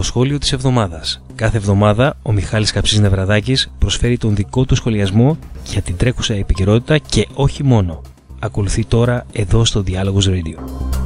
Το σχόλιο της εβδομάδας. Κάθε εβδομάδα ο Μιχάλης Καψής Νευραδάκης προσφέρει τον δικό του σχολιασμό για την τρέχουσα επικαιρότητα και όχι μόνο. Ακολουθεί τώρα εδώ στο Διάλογος Radio.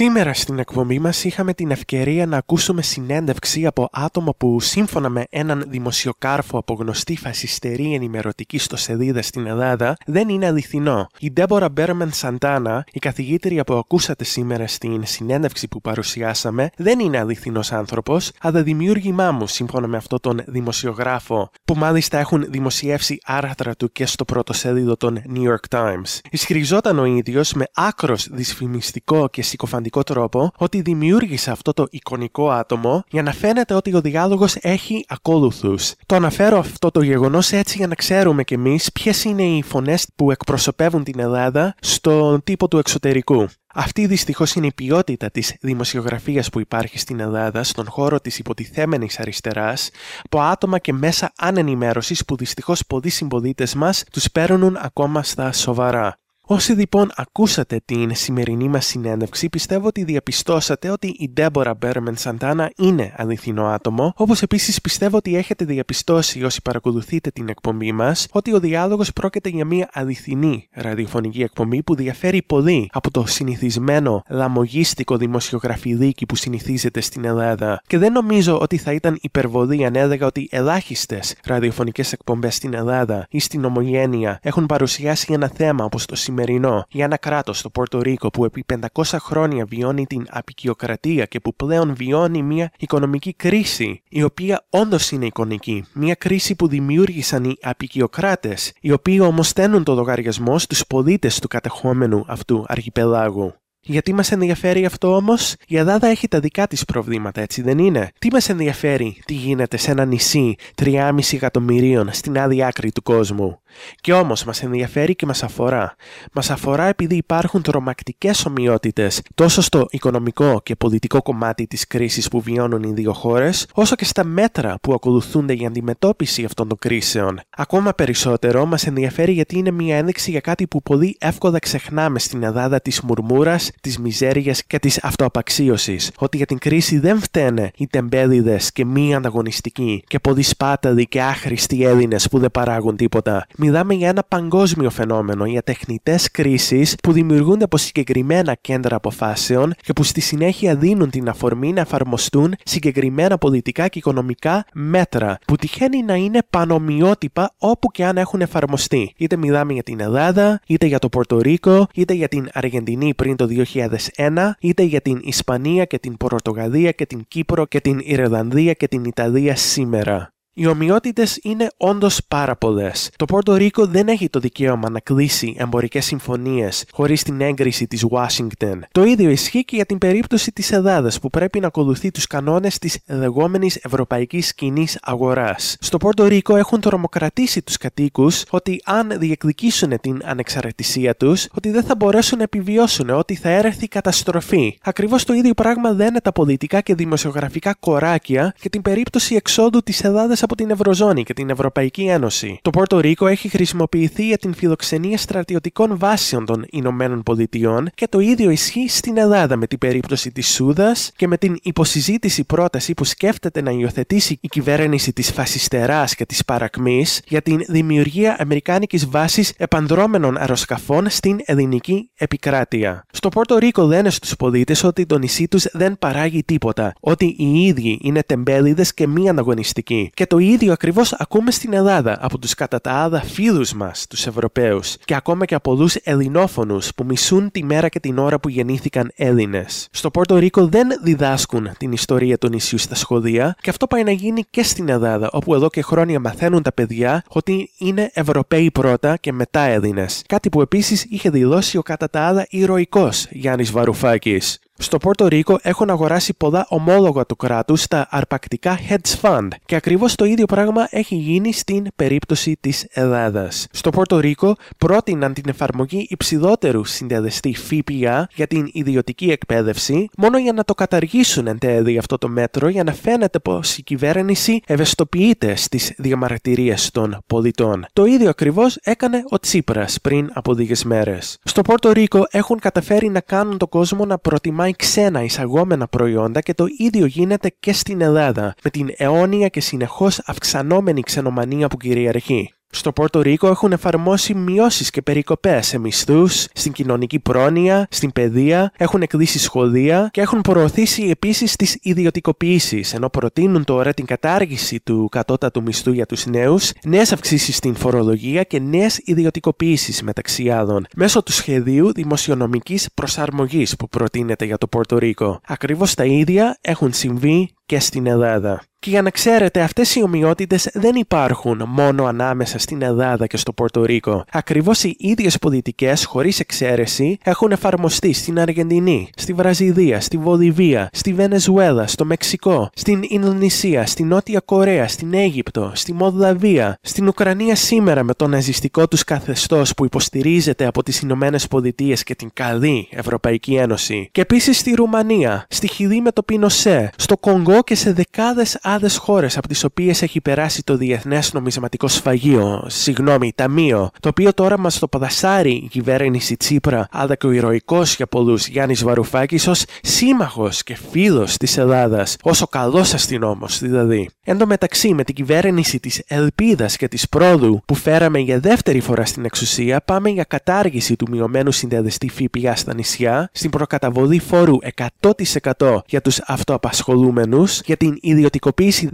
Σήμερα στην εκπομπή μας είχαμε την ευκαιρία να ακούσουμε συνέντευξη από άτομα που σύμφωνα με έναν δημοσιοκάφρο από γνωστή φασιστερή ενημερωτική ιστοσελίδα στην Ελλάδα δεν είναι αληθινό. Η Ντέμπορα Μπέρμαν Σαντάνα, η καθηγήτρια που ακούσατε σήμερα στην συνέντευξη που παρουσιάσαμε, δεν είναι αληθινός άνθρωπος, αλλά δημιούργημά μου σύμφωνα με αυτόν τον δημοσιογράφο, που μάλιστα έχουν δημοσιεύσει άρθρα του και στο πρώτο σελίδο των New York Times. Ισχυριζόταν ο ίδιος με άκρος δυσφημιστικό και συκοφαντικό τρόπο ότι δημιούργησε αυτό το εικονικό άτομο για να φαίνεται ότι ο διάλογος έχει ακόλουθους. Το αναφέρω αυτό το γεγονός έτσι για να ξέρουμε κι εμείς ποιες είναι οι φωνές που εκπροσωπεύουν την Ελλάδα στον τύπο του εξωτερικού. Αυτή δυστυχώς είναι η ποιότητα της δημοσιογραφίας που υπάρχει στην Ελλάδα, στον χώρο της υποτιθέμενης αριστεράς, από άτομα και μέσα ενημέρωσης που δυστυχώς πολλοί συμπολίτες μας τους παίρνουν ακόμα στα σοβαρά. Όσοι λοιπόν ακούσατε την σημερινή μας συνέντευξη, πιστεύω ότι διαπιστώσατε ότι η Ντέμπορα Μπέρμεν Σαντάνα είναι αληθινό άτομο, όπως επίσης πιστεύω ότι έχετε διαπιστώσει όσοι παρακολουθείτε την εκπομπή μας, ότι ο διάλογος πρόκειται για μια αληθινή ραδιοφωνική εκπομπή που διαφέρει πολύ από το συνηθισμένο λαμογίστικο δημοσιογραφιλίκι που συνηθίζεται στην Ελλάδα. Και δεν νομίζω ότι θα ήταν υπερβολή αν έλεγα ότι ελάχιστες ραδιοφωνικές εκπομπές στην Ελλάδα ή στην Ομογένεια έχουν παρουσιάσει ένα θέμα όπως το σημερινό για ένα κράτος, το Πορτορίκο, που επί 500 χρόνια βιώνει την απεικιοκρατία και που πλέον βιώνει μια οικονομική κρίση, η οποία όντως είναι εικονική. Μια κρίση που δημιούργησαν οι απεικιοκράτε, οι οποίοι όμως στέλνουν το λογαριασμό στους πολίτες του κατεχόμενου αυτού αρχιπελάγου. Γιατί μας ενδιαφέρει αυτό όμως, η Ελλάδα έχει τα δικά της προβλήματα, έτσι δεν είναι; Τι μας ενδιαφέρει τι γίνεται σε ένα νησί 3,5 εκατομμυρίων στην άλλη άκρη του κόσμου; Και όμως μας ενδιαφέρει και μας αφορά. Μας αφορά επειδή υπάρχουν τρομακτικές ομοιότητες τόσο στο οικονομικό και πολιτικό κομμάτι της κρίσης που βιώνουν οι δύο χώρες, όσο και στα μέτρα που ακολουθούνται για αντιμετώπιση αυτών των κρίσεων. Ακόμα περισσότερο μας ενδιαφέρει γιατί είναι μια ένδειξη για κάτι που πολύ εύκολα ξεχνάμε στην Ελλάδα της μουρμούρας, της μιζέριας και της αυτοαπαξίωσης. Ότι για την κρίση δεν φταίνε οι τεμπέληδες και μη ανταγωνιστικοί και πολύ σπάταλοι και άχρηστοι Έλληνες που δεν παράγουν τίποτα μιλάμε για ένα παγκόσμιο φαινόμενο, για τεχνητές κρίσεις που δημιουργούνται από συγκεκριμένα κέντρα αποφάσεων και που στη συνέχεια δίνουν την αφορμή να εφαρμοστούν συγκεκριμένα πολιτικά και οικονομικά μέτρα, που τυχαίνει να είναι πανομοιότυπα όπου και αν έχουν εφαρμοστεί. Είτε μιλάμε για την Ελλάδα, είτε για το Πορτορίκο, είτε για την Αργεντινή πριν το 2001, είτε για την Ισπανία και την Πορτογαλία και την Κύπρο και την Ιρλανδία και την Ιταλία σήμερα. Οι ομοιότητες είναι όντως πάρα πολλές. Το Πόρτο Ρίκο δεν έχει το δικαίωμα να κλείσει εμπορικές συμφωνίες χωρίς την έγκριση της Ουάσιγκτον. Το ίδιο ισχύει και για την περίπτωση της Ελλάδας που πρέπει να ακολουθεί τους κανόνες της λεγόμενης ευρωπαϊκής κοινής αγοράς. Στο Πόρτο Ρίκο έχουν τρομοκρατήσει τους κατοίκους ότι αν διεκδικήσουν την ανεξαρτησία τους, ότι δεν θα μπορέσουν να επιβιώσουν, ότι θα έρθει καταστροφή. Ακριβώς το ίδιο πράγμα δεν είναι τα πολιτικά και δημοσιογραφικά κοράκια και την περίπτωση εξόδου της Ελλάδας από την Ευρωζώνη και την Ευρωπαϊκή Ένωση. Το Πόρτο Ρίκο έχει χρησιμοποιηθεί για την φιλοξενία στρατιωτικών βάσεων των Ηνωμένων Πολιτειών και το ίδιο ισχύει στην Ελλάδα με την περίπτωση της Σούδας και με την υποσυζήτηση πρόταση που σκέφτεται να υιοθετήσει η κυβέρνηση της Φασιστεράς και της Παρακμής για την δημιουργία Αμερικάνικης βάσης επανδρόμενων αεροσκαφών στην ελληνική επικράτεια. Στο Πόρτο Ρίκο λένε στους πολίτες ότι το νησί τους δεν παράγει τίποτα, ότι οι ίδιοι είναι τεμπέληδες και μη ανταγωνιστικοί και το ίδιο ακριβώς ακούμε στην Ελλάδα από τους κατά τα άλλα φίλους μας, τους Ευρωπαίους, και ακόμα και από πολλού Ελληνόφωνους που μισούν τη μέρα και την ώρα που γεννήθηκαν Έλληνες. Στο Πόρτο Ρίκο δεν διδάσκουν την ιστορία του νησιού στα σχολεία και αυτό πάει να γίνει και στην Ελλάδα, όπου εδώ και χρόνια μαθαίνουν τα παιδιά ότι είναι Ευρωπαίοι πρώτα και μετά Έλληνες. Κάτι που επίσης είχε δηλώσει ο κατά τα άλλα ηρωικός Γιάννης Βαρουφάκης. Στο Πόρτο Ρίκο έχουν αγοράσει πολλά ομόλογα του κράτους στα αρπακτικά hedge fund και ακριβώς το ίδιο πράγμα έχει γίνει στην περίπτωση της Ελλάδας. Στο Πόρτο Ρίκο πρότειναν την εφαρμογή υψηλότερου συνδεδεστή ΦΠΑ για την ιδιωτική εκπαίδευση, μόνο για να το καταργήσουν εν τέλει αυτό το μέτρο για να φαίνεται πως η κυβέρνηση ευαισθητοποιείται στις διαμαρτυρίες των πολιτών. Το ίδιο ακριβώς έκανε ο Τσίπρας πριν από λίγες μέρες. Στο Πόρτο Ρίκο έχουν καταφέρει να κάνουν τον κόσμο να προτιμάει ξένα εισαγόμενα προϊόντα και το ίδιο γίνεται και στην Ελλάδα, με την αιώνια και συνεχώς αυξανόμενη ξενομανία που κυριαρχεί. Στο Πόρτο Ρίκο έχουν εφαρμόσει μειώσεις και περικοπές σε μισθούς, στην κοινωνική πρόνοια, στην παιδεία, έχουν εκδίσει σχολεία και έχουν προωθήσει επίσης τις ιδιωτικοποιήσεις, ενώ προτείνουν τώρα την κατάργηση του κατώτατου μισθού για τους νέους, νέες αυξήσεις στην φορολογία και νέες ιδιωτικοποιήσεις μεταξύ άλλων, μέσω του σχεδίου δημοσιονομικής προσαρμογής που προτείνεται για το Πόρτο Ρίκο. Ακριβώς τα ίδια έχουν συμβεί και στην Ελλάδα. Και για να ξέρετε, αυτές οι ομοιότητες δεν υπάρχουν μόνο ανάμεσα στην Ελλάδα και στο Πορτορίκο. Ακριβώς οι ίδιες πολιτικές, χωρίς εξαίρεση, έχουν εφαρμοστεί στην Αργεντινή, στη Βραζιλία, στη Βολιβία, στη Βενεζουέλα, στο Μεξικό, στην Ινδονησία, στη Νότια Κορέα, στην Αίγυπτο, στη Μολδαβία, στην Ουκρανία σήμερα με το ναζιστικό τους καθεστώς που υποστηρίζεται από τις Ηνωμένες Πολιτείες και την καλή Ευρωπαϊκή Ένωση. Και επίσης στη Ρουμανία, στη Χιλή με το Πινοσέ, στο Κονγκό και σε δεκάδες άλλε χώρες από τις οποίες έχει περάσει το Διεθνές Νομισματικό Σφαγείο, συγγνώμη, Ταμείο, το οποίο τώρα μας το παδασάρει η κυβέρνηση Τσίπρα, αλλά και ο ηρωικός για πολλούς Γιάννης Βαρουφάκης ως σύμμαχος και φίλος της Ελλάδας, όσο καλός αστυνόμος δηλαδή. Εν τω μεταξύ, με την κυβέρνηση της Ελπίδας και της Πρόδου που φέραμε για δεύτερη φορά στην εξουσία, πάμε για κατάργηση του μειωμένου συνδεδεστή ΦΠΑ στα νησιά, στην προκαταβολή φόρου 100% για τους αυτοαπασχολούμενου για την ιδιωτικοποίηση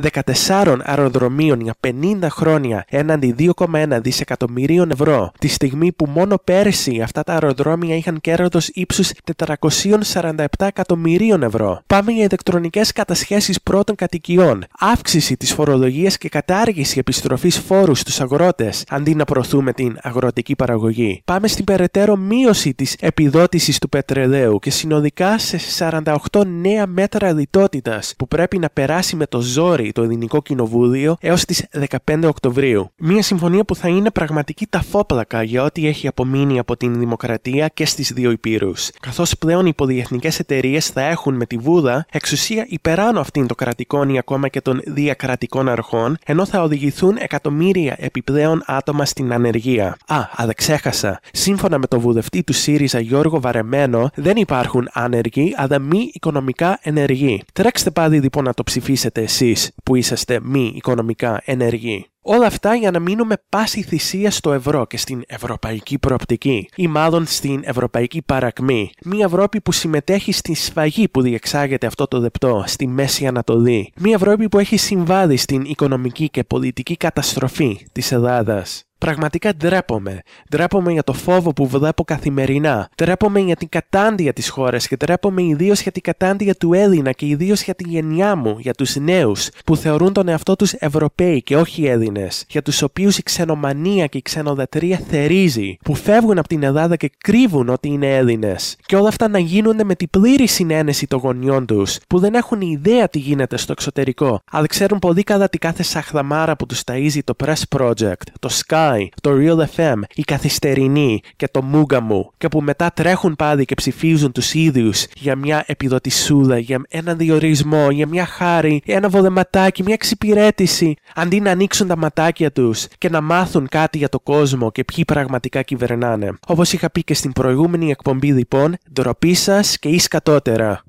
14 αεροδρομίων για 50 χρόνια έναντι 2,1 δισεκατομμυρίων ευρώ, τη στιγμή που μόνο πέρσι αυτά τα αεροδρόμια είχαν κέρδος ύψους 447 εκατομμυρίων ευρώ. Πάμε για ηλεκτρονικές κατασχέσεις πρώτων κατοικιών, αύξηση της φορολογίας και κατάργηση επιστροφής φόρου στους αγρότες, αντί να προωθούμε την αγροτική παραγωγή. Πάμε στην περαιτέρω μείωση της επιδότησης του πετρελαίου και συνολικά σε 48 νέα μέτρα λιτότητας που πρέπει πρέπει να περάσει με το ζόρι το Ελληνικό Κοινοβούλιο έως τις 15 Οκτωβρίου. Μια συμφωνία που θα είναι πραγματική ταφόπλακα για ό,τι έχει απομείνει από την δημοκρατία και στις δύο υπήρους. Καθώς πλέον οι πολυεθνικές εταιρείες θα έχουν με τη Βούδα εξουσία υπεράνω αυτήν των κρατικών ή ακόμα και των διακρατικών αρχών, ενώ θα οδηγηθούν εκατομμύρια επιπλέον άτομα στην ανεργία. Α, αλλά ξέχασα. Σύμφωνα με το βουλευτή του ΣΥΡΙΖΑ Γιώργο Βαρεμένο, δεν υπάρχουν άνεργοι, αλλά μη οικονομικά ενεργοί. Τρέξτε πάλι λοιπόν να το ψηφίσετε εσείς που είσαστε μη οικονομικά ενεργοί. Όλα αυτά για να μείνουμε πάση θυσία στο ευρώ και στην ευρωπαϊκή προοπτική, ή μάλλον στην ευρωπαϊκή παρακμή. Μια Ευρώπη που συμμετέχει στη σφαγή που διεξάγεται αυτό το δεπτό στη Μέση Ανατολή. Μια Ευρώπη που έχει συμβάλει στην οικονομική και πολιτική καταστροφή της Ελλάδας. Πραγματικά ντρέπομαι. Ντρέπομαι για το φόβο που βλέπω καθημερινά. Ντρέπομαι για την κατάντια της χώρας και ντρέπομαι ιδίως για την κατάντια του Έλληνα και ιδίως για τη γενιά μου, για τους νέους, που θεωρούν τον εαυτό τους Ευρωπαίοι και όχι Έλληνες, για τους οποίους η ξενομανία και η ξενοδατρία θερίζει, που φεύγουν από την Ελλάδα και κρύβουν ότι είναι Έλληνες. Και όλα αυτά να γίνονται με την πλήρη συνένεση των γονιών τους, που δεν έχουν ιδέα τι γίνεται στο εξωτερικό, αλλά ξέρουν πολύ καλά τι κάθε σαχλαμάρα που τους ταΐζει το Press Project, το Sky το Real FM, η Καθυστερινή και το Μούγκα μου και που μετά τρέχουν πάλι και ψηφίζουν τους ίδιους για μια επιδοτησούλα, για ένα διορισμό, για μια χάρη, ένα βοδεματάκι, μια εξυπηρέτηση, αντί να ανοίξουν τα ματάκια τους και να μάθουν κάτι για το κόσμο και ποιοι πραγματικά κυβερνάνε. Όπως είχα πει και στην προηγούμενη εκπομπή λοιπόν, ντροπή σας και εις κατώτερα.